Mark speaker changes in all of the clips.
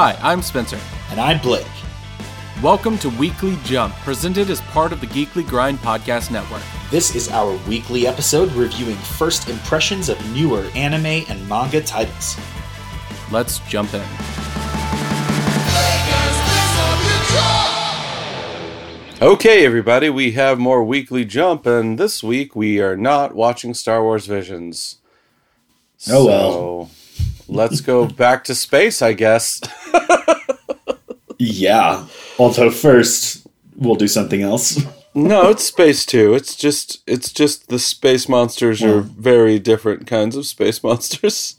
Speaker 1: Hi, I'm Spencer.
Speaker 2: And I'm Blake.
Speaker 1: Welcome to Weekly Jump, presented as part of the Geekly Grind Podcast Network.
Speaker 2: This is our weekly episode reviewing first impressions of newer anime and manga titles.
Speaker 1: Let's jump in. Okay, everybody, we have more Weekly Jump, and this week we are not watching Star Wars Visions.
Speaker 2: Oh, well.
Speaker 1: Let's go back to space, I guess.
Speaker 2: yeah. Although first we'll do something else.
Speaker 1: no, it's space too. It's just it's just the space monsters are very different kinds of space monsters.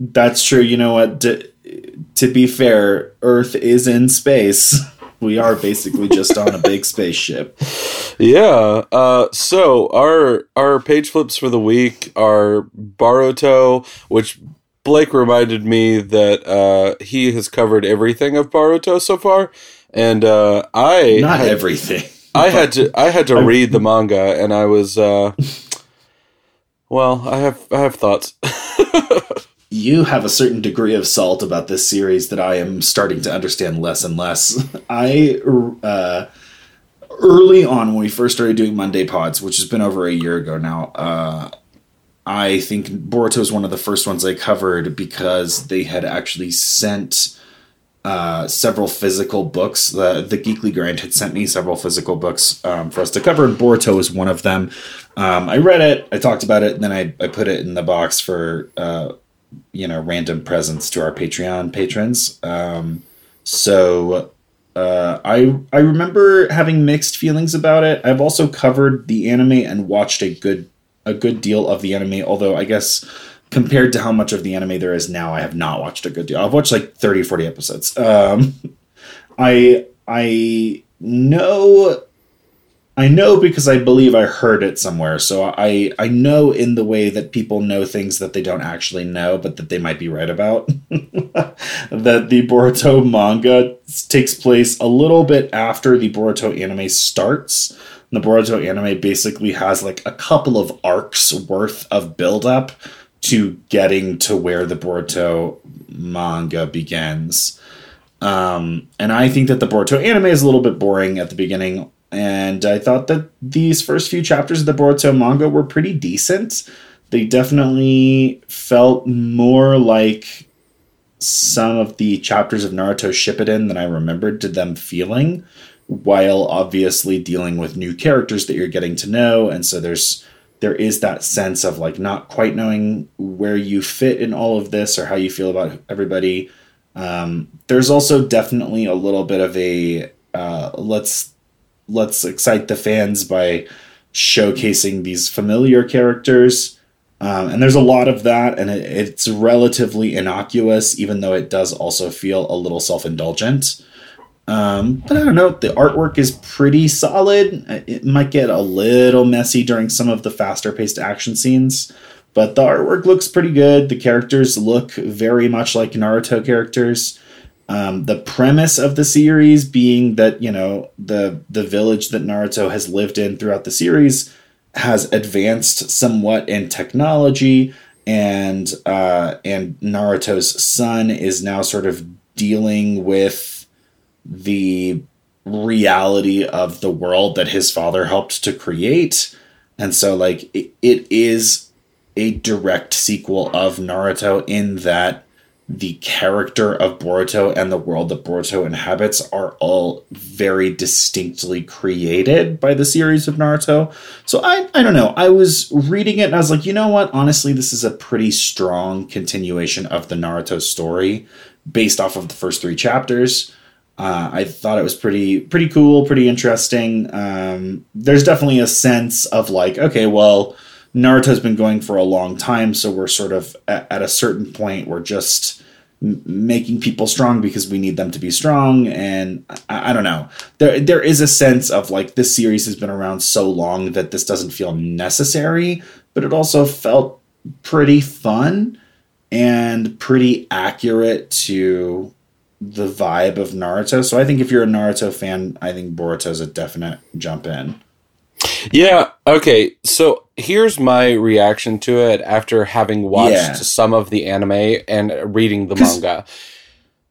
Speaker 2: That's true. You know what? D- to be fair, Earth is in space. We are basically just on a big spaceship.
Speaker 1: Yeah. Uh, so our our page flips for the week are Boruto, which Blake reminded me that uh, he has covered everything of Boruto so far, and uh, I
Speaker 2: not had, everything.
Speaker 1: I had to I had to read the manga, and I was uh, well. I have I have thoughts.
Speaker 2: you have a certain degree of salt about this series that I am starting to understand less and less. I uh, early on when we first started doing Monday pods, which has been over a year ago now. Uh, I think Boruto is one of the first ones I covered because they had actually sent uh, several physical books. The the Geekly Grind had sent me several physical books um, for us to cover, and Boruto was one of them. Um, I read it, I talked about it, and then I, I put it in the box for uh, you know random presents to our Patreon patrons. Um, so uh, I I remember having mixed feelings about it. I've also covered the anime and watched a good a good deal of the anime, although I guess compared to how much of the anime there is now, I have not watched a good deal. I've watched like 30, 40 episodes. Um, I I know I know because I believe I heard it somewhere. So I I know in the way that people know things that they don't actually know, but that they might be right about. that the Boruto manga takes place a little bit after the Boruto anime starts. The Boruto anime basically has like a couple of arcs worth of buildup to getting to where the Boruto manga begins. Um, and I think that the Boruto anime is a little bit boring at the beginning and I thought that these first few chapters of the Boruto manga were pretty decent. They definitely felt more like some of the chapters of Naruto Shippuden than I remembered to them feeling, while obviously dealing with new characters that you're getting to know, and so there's there is that sense of like not quite knowing where you fit in all of this or how you feel about everybody. Um, there's also definitely a little bit of a uh, let's let's excite the fans by showcasing these familiar characters. Um, and there's a lot of that, and it, it's relatively innocuous, even though it does also feel a little self indulgent. Um, but I don't know, the artwork is pretty solid. It might get a little messy during some of the faster paced action scenes, but the artwork looks pretty good. The characters look very much like Naruto characters. Um, the premise of the series being that you know the the village that Naruto has lived in throughout the series has advanced somewhat in technology, and uh, and Naruto's son is now sort of dealing with the reality of the world that his father helped to create, and so like it, it is a direct sequel of Naruto in that the character of Boruto and the world that Boruto inhabits are all very distinctly created by the series of Naruto. So I I don't know. I was reading it and I was like, you know what? Honestly, this is a pretty strong continuation of the Naruto story based off of the first three chapters. Uh, I thought it was pretty pretty cool, pretty interesting. Um, there's definitely a sense of like, okay, well, Naruto's been going for a long time, so we're sort of at, at a certain point we're just m- making people strong because we need them to be strong, and I, I, don't know. There there is a sense of like this series has been around so long that this doesn't feel necessary, but it also felt pretty fun and pretty accurate to the vibe of Naruto. So I think if you're a Naruto fan, I think Boruto's a definite jump in.
Speaker 1: Yeah. Okay. So here's my reaction to it after having watched yeah. some of the anime and reading the manga.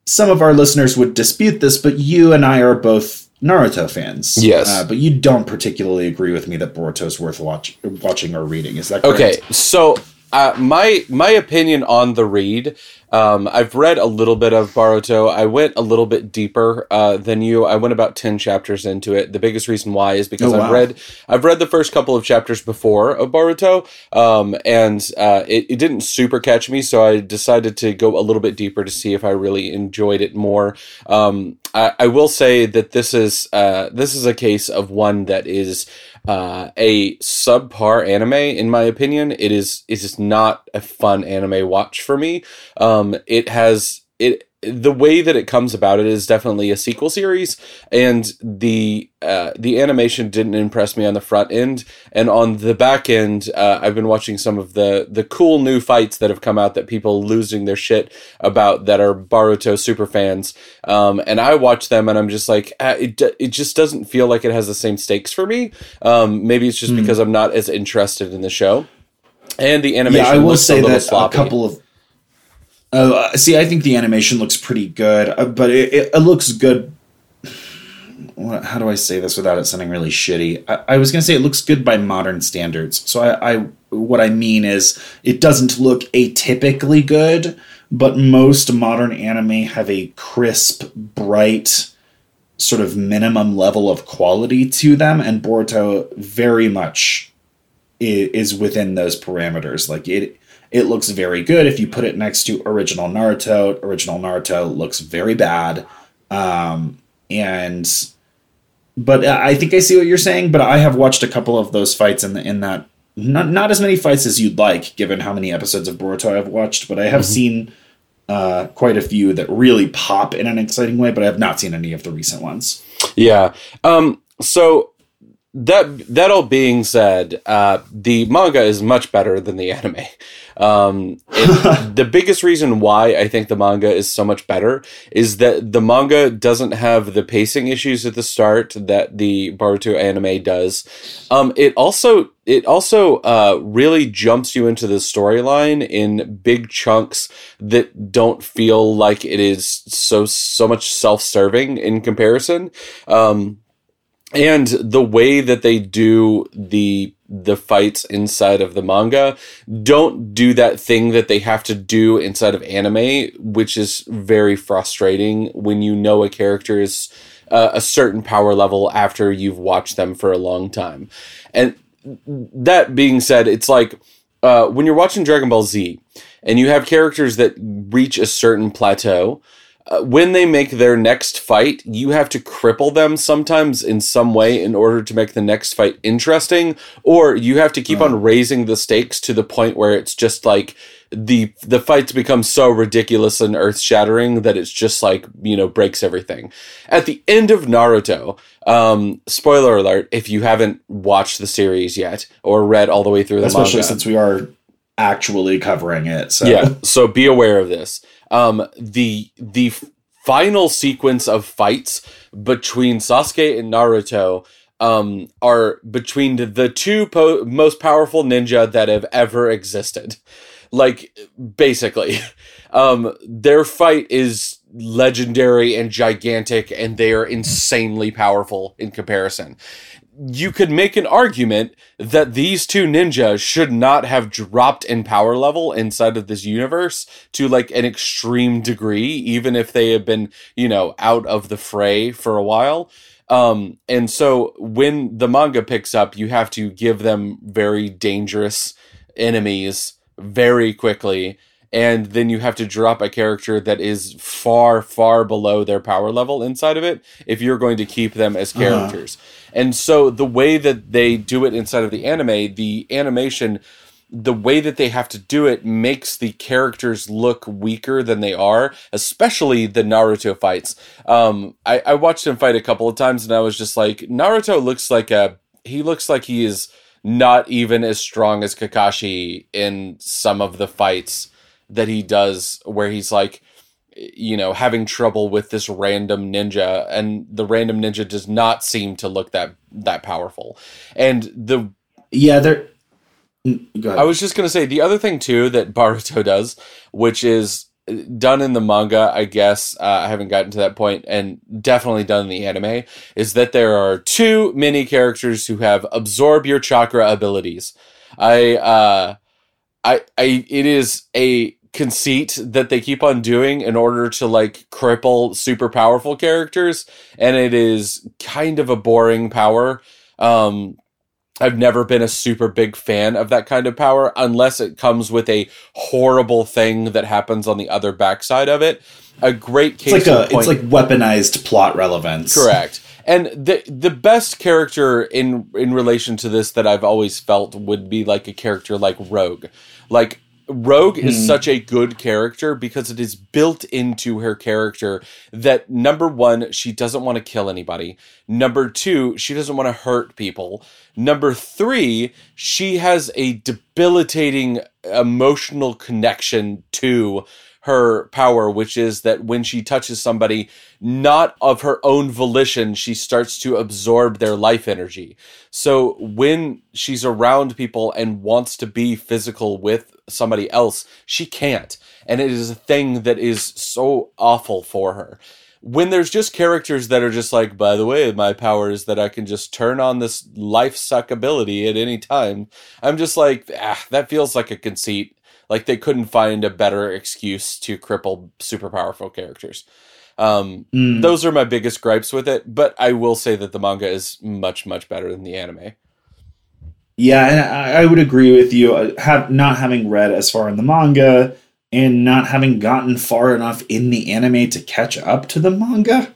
Speaker 2: some of our listeners would dispute this, but you and I are both Naruto fans.
Speaker 1: Yes.
Speaker 2: Uh, but you don't particularly agree with me that Boruto is worth watch- watching or reading. Is that correct?
Speaker 1: Okay, so uh, my my opinion on the read, um, I've read a little bit of Boruto. I went a little bit deeper uh, than you. I went about ten chapters into it. The biggest reason why is because
Speaker 2: Oh,
Speaker 1: I've read I've read the first couple of chapters before of Boruto, um, and uh, it, it didn't super catch me. So I decided to go a little bit deeper to see if I really enjoyed it more. Um, I, I will say that this is uh, this is a case of one that is uh, a subpar anime in my opinion. It is it is not a fun anime watch for me. Um, it has it the way that it comes about it is definitely a sequel series and the uh, the animation didn't impress me on the front end and on the back end uh, i've been watching some of the the cool new fights that have come out that people losing their shit about that are Boruto super fans um, and i watch them and i'm just like ah, it, it just doesn't feel like it has the same stakes for me um, maybe it's just because i'm not as interested in the show and the animation
Speaker 2: Yeah, I will say that
Speaker 1: sloppy.
Speaker 2: a couple of. Oh, uh, see, I think the animation looks pretty good, uh, but it, it, it looks good. How do I say this without it sounding really shitty? I, I was going to say it looks good by modern standards. So I, I, what I mean is, it doesn't look atypically good, but most modern anime have a crisp, bright, sort of minimum level of quality to them, and Boruto very much is within those parameters. Like it, it looks very good. If you put it next to original Naruto, original Naruto looks very bad. Um, and, but I think I see what you're saying. But I have watched a couple of those fights in the, in that not not as many fights as you'd like, given how many episodes of Boruto I've watched. But I have seen uh, quite a few that really pop in an exciting way. But I have not seen any of the recent ones.
Speaker 1: Yeah. Um, so that that all being said, uh, the manga is much better than the anime. Um, the biggest reason why I think the manga is so much better is that the manga doesn't have the pacing issues at the start that the Boruto anime does. Um, it also it also uh, really jumps you into the storyline in big chunks that don't feel like it is so so much self serving in comparison. Um, and the way that they do the the fights inside of the manga don't do that thing that they have to do inside of anime which is very frustrating when you know a character is uh, a certain power level after you've watched them for a long time. And that being said it's like uh, when you're watching dragon ball z and you have characters that reach a certain plateau uh, when they make their next fight, you have to cripple them sometimes in some way in order to make the next fight interesting, or you have to keep on raising the stakes to the point where it's just like the the fights become so ridiculous and earth shattering that it's just like you know breaks everything. At the end of Naruto, um, spoiler alert: if you haven't watched the series yet or read all the way through the
Speaker 2: Especially
Speaker 1: manga,
Speaker 2: since we are actually covering it. So
Speaker 1: yeah. So be aware of this. Um, the the final sequence of fights between Sasuke and Naruto um, are between the, two po- most powerful ninja that have ever existed. Like basically, um, their fight is legendary and gigantic, and they are insanely powerful in comparison you could make an argument that these two ninjas should not have dropped in power level inside of this universe to like an extreme degree, even if they have been, you know, out of the fray for a while. Um, and so when the manga picks up, you have to give them very dangerous enemies very quickly. And then you have to drop a character that is far, far below their power level inside of it if you're going to keep them as characters. And so the way that they do it inside of the anime, the animation, the way that they have to do it makes the characters look weaker than they are, especially the Naruto fights. Um, I, I watched him fight a couple of times and I was just like, Naruto looks like a, he looks like he is not even as strong as Kakashi in some of the fights that he does where he's like, you know, having trouble with this random ninja, and the random ninja does not seem to look that that powerful. And the
Speaker 2: yeah, they're. mm.
Speaker 1: I was just gonna say the other thing too that Boruto does, which is done in the manga, I guess uh, I haven't gotten to that point, and definitely done in the anime, is that there are two mini characters who have absorb your chakra abilities. I, uh, I, I, it is a conceit that they keep on doing in order to like cripple super powerful characters, and it is kind of a boring power. Um, I've never been a super big fan of that kind of power unless it comes with a horrible thing that happens on the other backside of it. A great case
Speaker 2: it's like a, it's like weaponized plot relevance.
Speaker 1: Correct. And the the best character in in relation to this that I've always felt would be like a character like Rogue. Like Rogue is mm. such a good character because it is built into her character that number one, she doesn't want to kill anybody. Number two, she doesn't want to hurt people. Number three, she has a debilitating emotional connection to her power, which is that when she touches somebody, not of her own volition, she starts to absorb their life energy. So when she's around people and wants to be physical with somebody else, she can't. And it is a thing that is so awful for her. When there's just characters that are just like, by the way, my power is that I can just turn on this life suck ability at any time, I'm just like, ah, that feels like a conceit like they couldn't find a better excuse to cripple super powerful characters. Um, mm. Those are my biggest gripes with it, but I will say that the manga is much much better than the anime.
Speaker 2: Yeah, and I, I would agree with you. Uh, have not having read as far in the manga and not having gotten far enough in the anime to catch up to the manga,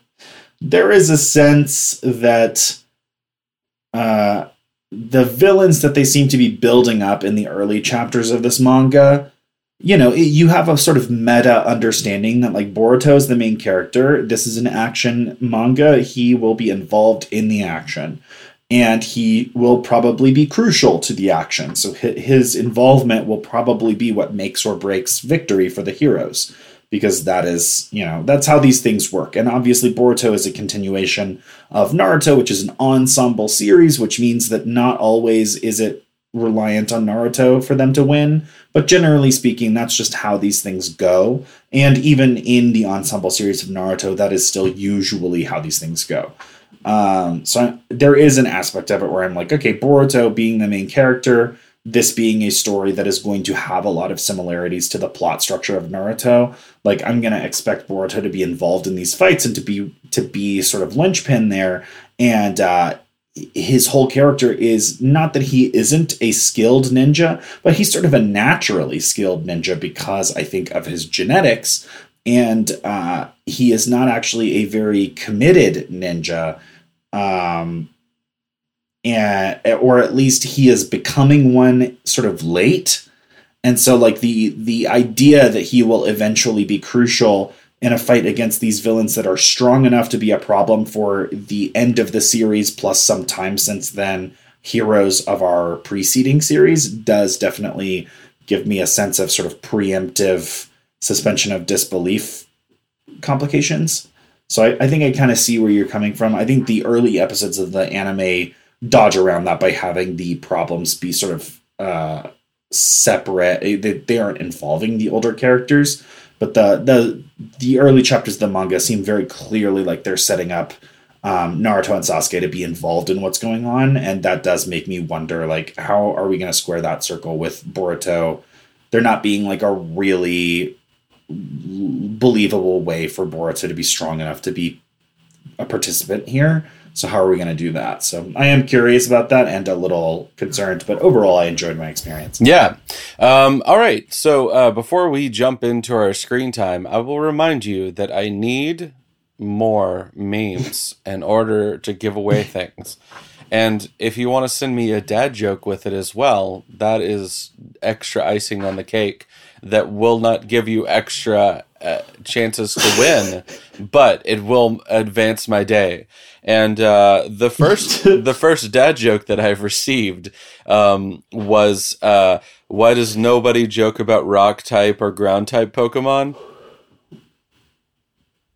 Speaker 2: there is a sense that uh, the villains that they seem to be building up in the early chapters of this manga you know, you have a sort of meta understanding that like Boruto is the main character. This is an action manga. He will be involved in the action and he will probably be crucial to the action. So his involvement will probably be what makes or breaks victory for the heroes because that is, you know, that's how these things work. And obviously, Boruto is a continuation of Naruto, which is an ensemble series, which means that not always is it reliant on Naruto for them to win. But generally speaking, that's just how these things go. And even in the ensemble series of Naruto, that is still usually how these things go. Um, so I, there is an aspect of it where I'm like, okay, Boruto being the main character, this being a story that is going to have a lot of similarities to the plot structure of Naruto. Like I'm gonna expect Boruto to be involved in these fights and to be to be sort of linchpin there. And uh, his whole character is not that he isn't a skilled ninja, but he's sort of a naturally skilled ninja because I think of his genetics. And uh, he is not actually a very committed ninja. Um, and or at least he is becoming one sort of late and so like the the idea that he will eventually be crucial in a fight against these villains that are strong enough to be a problem for the end of the series plus some time since then heroes of our preceding series does definitely give me a sense of sort of preemptive suspension of disbelief complications so I, I think I kind of see where you're coming from. I think the early episodes of the anime dodge around that by having the problems be sort of uh, separate. They, they aren't involving the older characters, but the the the early chapters of the manga seem very clearly like they're setting up um, Naruto and Sasuke to be involved in what's going on, and that does make me wonder like how are we going to square that circle with Boruto? There not being like a really believable way for Boruto to be strong enough to be a participant here. So how are we going to do that? So I am curious about that and a little concerned, but overall I enjoyed my experience.
Speaker 1: Yeah. Um, all right. So uh, before we jump into our screen time, I will remind you that I need more memes in order to give away things. And if you want to send me a dad joke with it as well, that is extra icing on the cake that will not give you extra uh, chances to win, but it will advance my day. And uh, the first the first dad joke that I've received um, was uh, why does nobody joke about rock type or ground type Pokemon?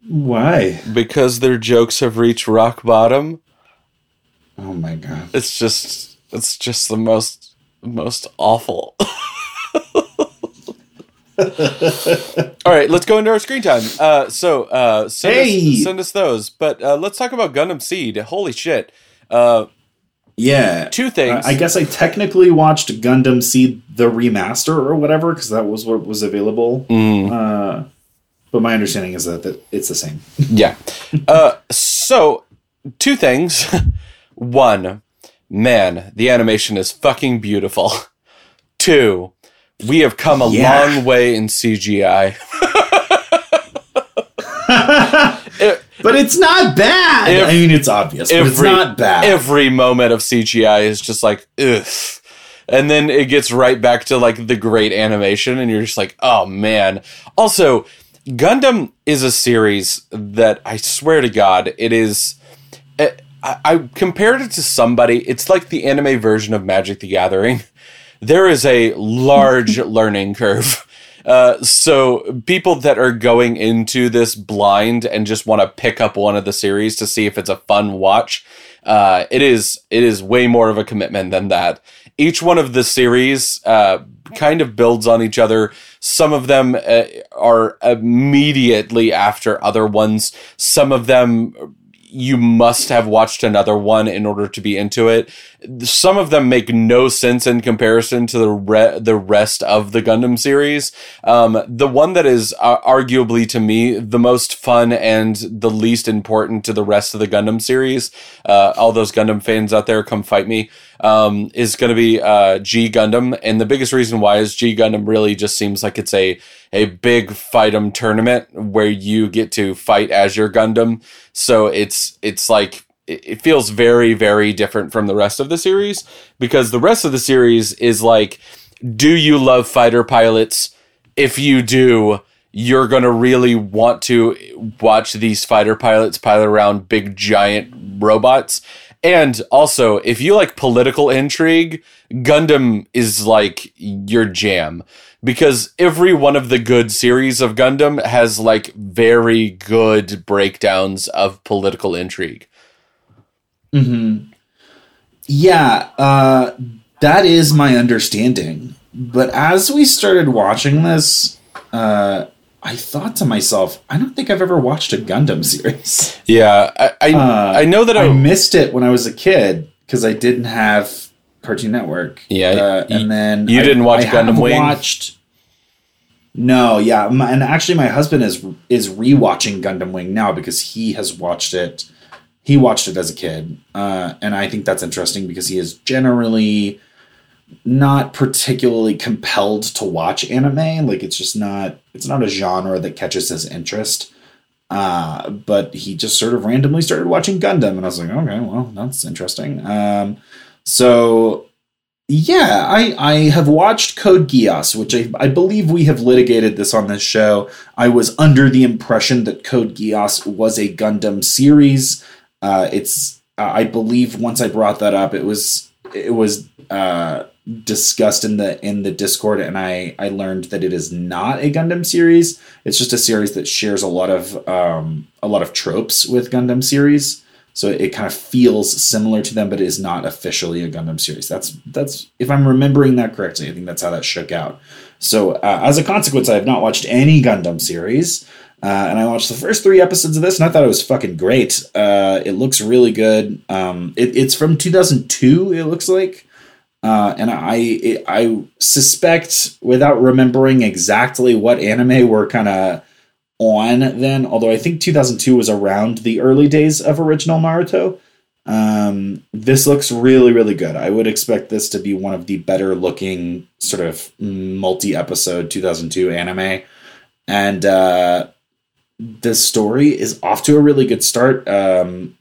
Speaker 2: Why?
Speaker 1: Because their jokes have reached rock bottom.
Speaker 2: Oh my god!
Speaker 1: It's just it's just the most most awful. All right, let's go into our screen time. Uh, so uh, send,
Speaker 2: Hey!
Speaker 1: us, send us those. But uh, let's talk about Gundam Seed. Holy shit! Uh,
Speaker 2: Yeah.
Speaker 1: two things.
Speaker 2: I guess I technically watched Gundam Seed the remaster or whatever because that was what was available.
Speaker 1: Mm,
Speaker 2: Uh, but my understanding is that, that it's the same.
Speaker 1: yeah. Uh, so two things. One, man, the animation is fucking beautiful. Two, we have come a
Speaker 2: Yeah.
Speaker 1: long way in CGI.
Speaker 2: But it's not bad.
Speaker 1: If-
Speaker 2: I mean, it's obvious, but it's
Speaker 1: every-
Speaker 2: not bad.
Speaker 1: Every moment of CGI is just like, ugh. And then it gets right back to like the great animation, and you're just like, oh man. Also, Gundam is a series that I swear to God, it is. Eh, I, I compared it to somebody. It's like the anime version of Magic the Gathering. There is a large learning curve. Uh, so people that are going into this blind and just want to pick up one of the series to see if it's a fun watch, uh, it is it is way more of a commitment than that. Each one of the series uh, kind of builds on each other. Some of them uh, are immediately after other ones. Some of them you must have watched another one in order to be into it. Some of them make no sense in comparison to the re- the rest of the Gundam series. Um, the one that is uh, arguably to me the most fun and the least important to the rest of the Gundam series, uh, all those Gundam fans out there, come fight me, um, is going to be uh, G Gundam. And the biggest reason why is G Gundam really just seems like it's a a big fight 'em tournament where you get to fight as your Gundam. So it's it's like it feels very very different from the rest of the series because the rest of the series is like do you love fighter pilots? If you do, you're going to really want to watch these fighter pilots pilot around big giant robots. And also, if you like political intrigue, Gundam is like your jam because every one of the good series of Gundam has like very good breakdowns of political intrigue.
Speaker 2: hmm Yeah, uh, that is my understanding. But as we started watching this, uh, I thought to myself, I don't think I've ever watched a Gundam series.
Speaker 1: Yeah, I I,
Speaker 2: Uh,
Speaker 1: I know that
Speaker 2: I
Speaker 1: I,
Speaker 2: missed it when I was a kid because I didn't have Cartoon Network.
Speaker 1: Yeah,
Speaker 2: uh,
Speaker 1: y-
Speaker 2: and then
Speaker 1: you
Speaker 2: I-
Speaker 1: didn't watch
Speaker 2: I
Speaker 1: Gundam Wing?
Speaker 2: Watched. No, yeah, my, and actually, my husband is is rewatching Gundam Wing now because he has watched it. He watched it as a kid, uh, and I think that's interesting because he is generally not particularly compelled to watch anime. Like it's just not it's not a genre that catches his interest. Uh, but he just sort of randomly started watching Gundam, and I was like, okay, well, that's interesting. Um, so yeah, I I have watched Code Geass, which I, I believe we have litigated this on this show. I was under the impression that Code Geass was a Gundam series. Uh, it's I believe once I brought that up, it was it was uh, discussed in the in the Discord, and I I learned that it is not a Gundam series. It's just a series that shares a lot of um, a lot of tropes with Gundam series. So it kind of feels similar to them, but it is not officially a Gundam series. That's that's if I'm remembering that correctly. I think that's how that shook out. So uh, as a consequence, I have not watched any Gundam series, uh, and I watched the first three episodes of this, and I thought it was fucking great. Uh, it looks really good. Um, it, it's from 2002. It looks like. Uh, and I I suspect, without remembering exactly what anime we're kind of on then, although I think 2002 was around the early days of original Naruto. Um, this looks really, really good. I would expect this to be one of the better looking sort of multi episode 2002 anime. And uh, the story is off to a really good start. Um,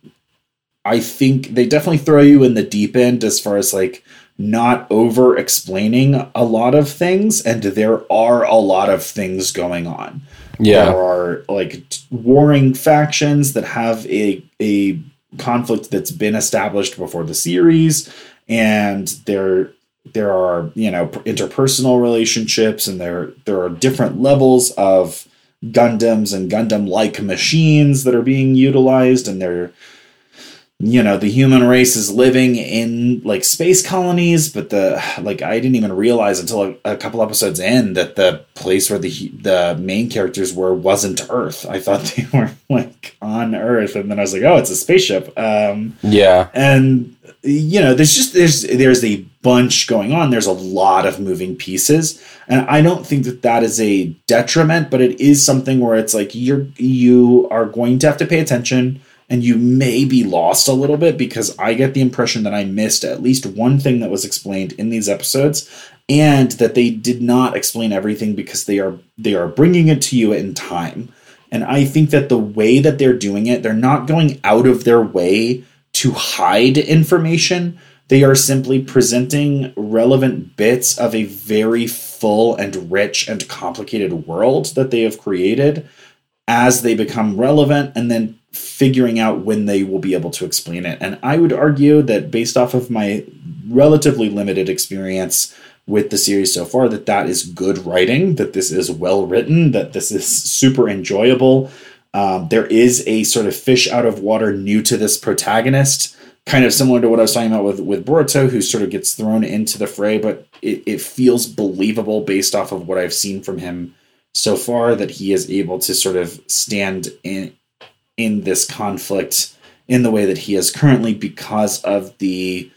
Speaker 2: I think they definitely throw you in the deep end as far as like not over explaining a lot of things, and there are a lot of things going on.
Speaker 1: yeah,
Speaker 2: There are like t- warring factions that have a a conflict that's been established before the series, and there there are you know interpersonal relationships, and there there are different levels of Gundams and Gundam like machines that are being utilized, and they're you know the human race is living in like space colonies but the like i didn't even realize until a, a, couple episodes in that the place where the the main characters were wasn't earth. I thought they were like on earth and then i was like oh it's a spaceship. Um
Speaker 1: yeah.
Speaker 2: and you know there's just there's there's a bunch going on. There's a lot of moving pieces and i don't think that that is a detriment but it is something where it's like you're you are going to have to pay attention and you may be lost a little bit because I get the impression that I missed at least one thing that was explained in these episodes and that they did not explain everything because they are they are bringing it to you in time. And I think that the way that they're doing it, they're not going out of their way to hide information. They are simply presenting relevant bits of a very full and rich and complicated world that they have created as they become relevant and then figuring out when they will be able to explain it. And I would argue that based off of my relatively limited experience with the series so far that that is good writing, that this is well written, that this is super enjoyable. Um, there is a sort of fish out of water new to this protagonist, kind of similar to what I was talking about with with Boruto, who sort of gets thrown into the fray, but it, it feels believable based off of what I've seen from him so far that he is able to sort of stand in in this conflict in the way that he is currently because of the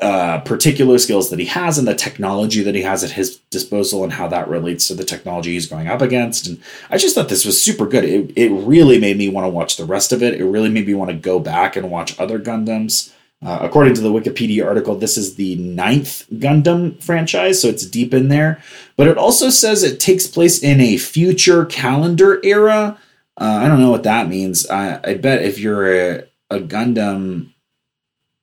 Speaker 2: uh, particular skills that he has and the technology that he has at his disposal and how that relates to the technology he's going up against. And I just thought this was super good. It, it really made me want to watch the rest of it. It really made me want to go back and watch other Gundams. Uh, according to the Wikipedia article, this is the ninth Gundam franchise, so it's deep in there. But it also says it takes place in a future calendar era. Uh, I don't know what that means. I, I bet if you're a, a Gundam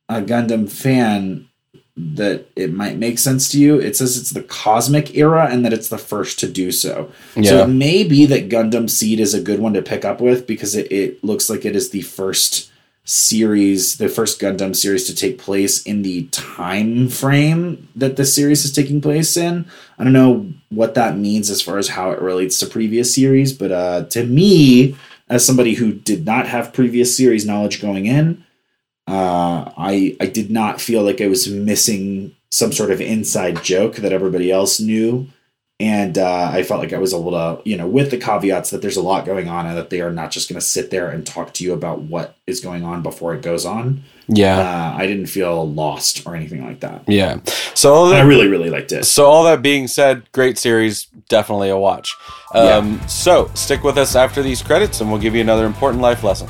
Speaker 2: a Gundam fan, that it might make sense to you. It says it's the cosmic era and that it's the first to do so. Yeah. So it may be that Gundam Seed is a good one to pick up with because it, it looks like it is the first series, the first Gundam series to take place in the time frame that the series is taking place in. I don't know what that means as far as how it relates to previous series, but uh, to me, as somebody who did not have previous series knowledge going in, uh, I I did not feel like I was missing some sort of inside joke that everybody else knew and uh, I felt like I was able to, you know, with the caveats that there's a lot going on and that they are not just going to sit there and talk to you about what is going on before it goes on.
Speaker 1: Yeah,
Speaker 2: uh, I didn't feel lost or anything like that.
Speaker 1: Yeah, so
Speaker 2: that, I really really liked it.
Speaker 1: So all that being said, great series, definitely a watch. Um, yeah. So stick with us after these credits, and we'll give you another important life lesson.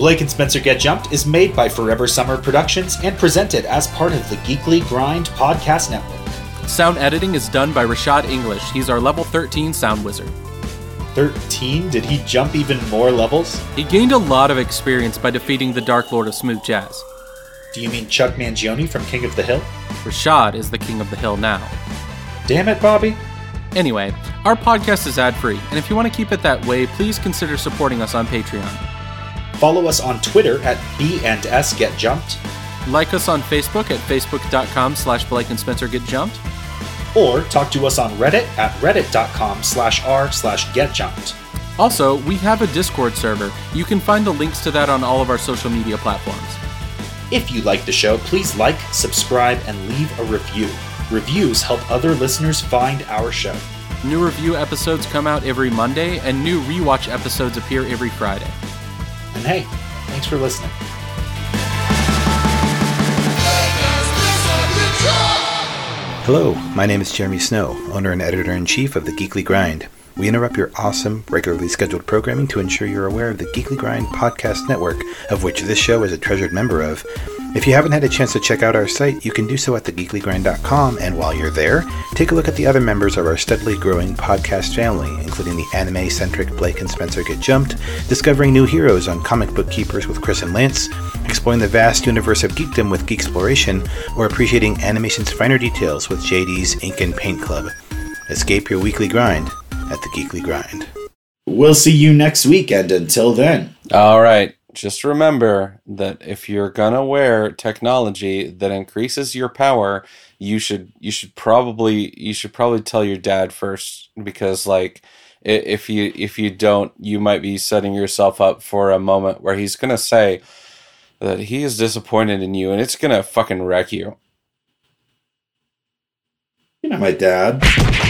Speaker 3: Blake and Spencer Get Jumped is made by Forever Summer Productions and presented as part of the Geekly Grind podcast network.
Speaker 4: Sound editing is done by Rashad English. He's our level 13 sound wizard.
Speaker 3: 13? Did he jump even more levels?
Speaker 4: He gained a lot of experience by defeating the Dark Lord of Smooth Jazz.
Speaker 3: Do you mean Chuck Mangione from King of the Hill?
Speaker 4: Rashad is the King of the Hill now.
Speaker 3: Damn it, Bobby.
Speaker 4: Anyway, our podcast is ad free, and if you want to keep it that way, please consider supporting us on Patreon.
Speaker 3: Follow us on Twitter at B and S Get Jumped.
Speaker 4: Like us on Facebook at facebook.com slash Blake and Spencer Get Jumped.
Speaker 3: Or talk to us on Reddit at reddit.com slash r slash get jumped.
Speaker 4: Also, we have a Discord server. You can find the links to that on all of our social media platforms.
Speaker 3: If you like the show, please like, subscribe, and leave a review. Reviews help other listeners find our show.
Speaker 4: New review episodes come out every Monday, and new rewatch episodes appear every Friday.
Speaker 3: And hey, thanks for listening.
Speaker 5: Hello, my name is Jeremy Snow, owner and editor in chief of the Geekly Grind. We interrupt your awesome, regularly scheduled programming to ensure you're aware of the Geekly Grind podcast network, of which this show is a treasured member of, if you haven't had a chance to check out our site, you can do so at thegeeklygrind.com, and while you're there, take a look at the other members of our steadily growing podcast family, including the anime centric Blake and Spencer Get Jumped, discovering new heroes on Comic Book Keepers with Chris and Lance, exploring the vast universe of geekdom with Geek Exploration, or appreciating animation's finer details with JD's Ink and Paint Club. Escape your weekly grind at the Geekly Grind.
Speaker 2: We'll see you next week, and until then.
Speaker 1: All right. Just remember that if you're gonna wear technology that increases your power, you should you should probably you should probably tell your dad first because like if you if you don't, you might be setting yourself up for a moment where he's gonna say that he is disappointed in you and it's gonna fucking wreck you.
Speaker 2: You're not my dad.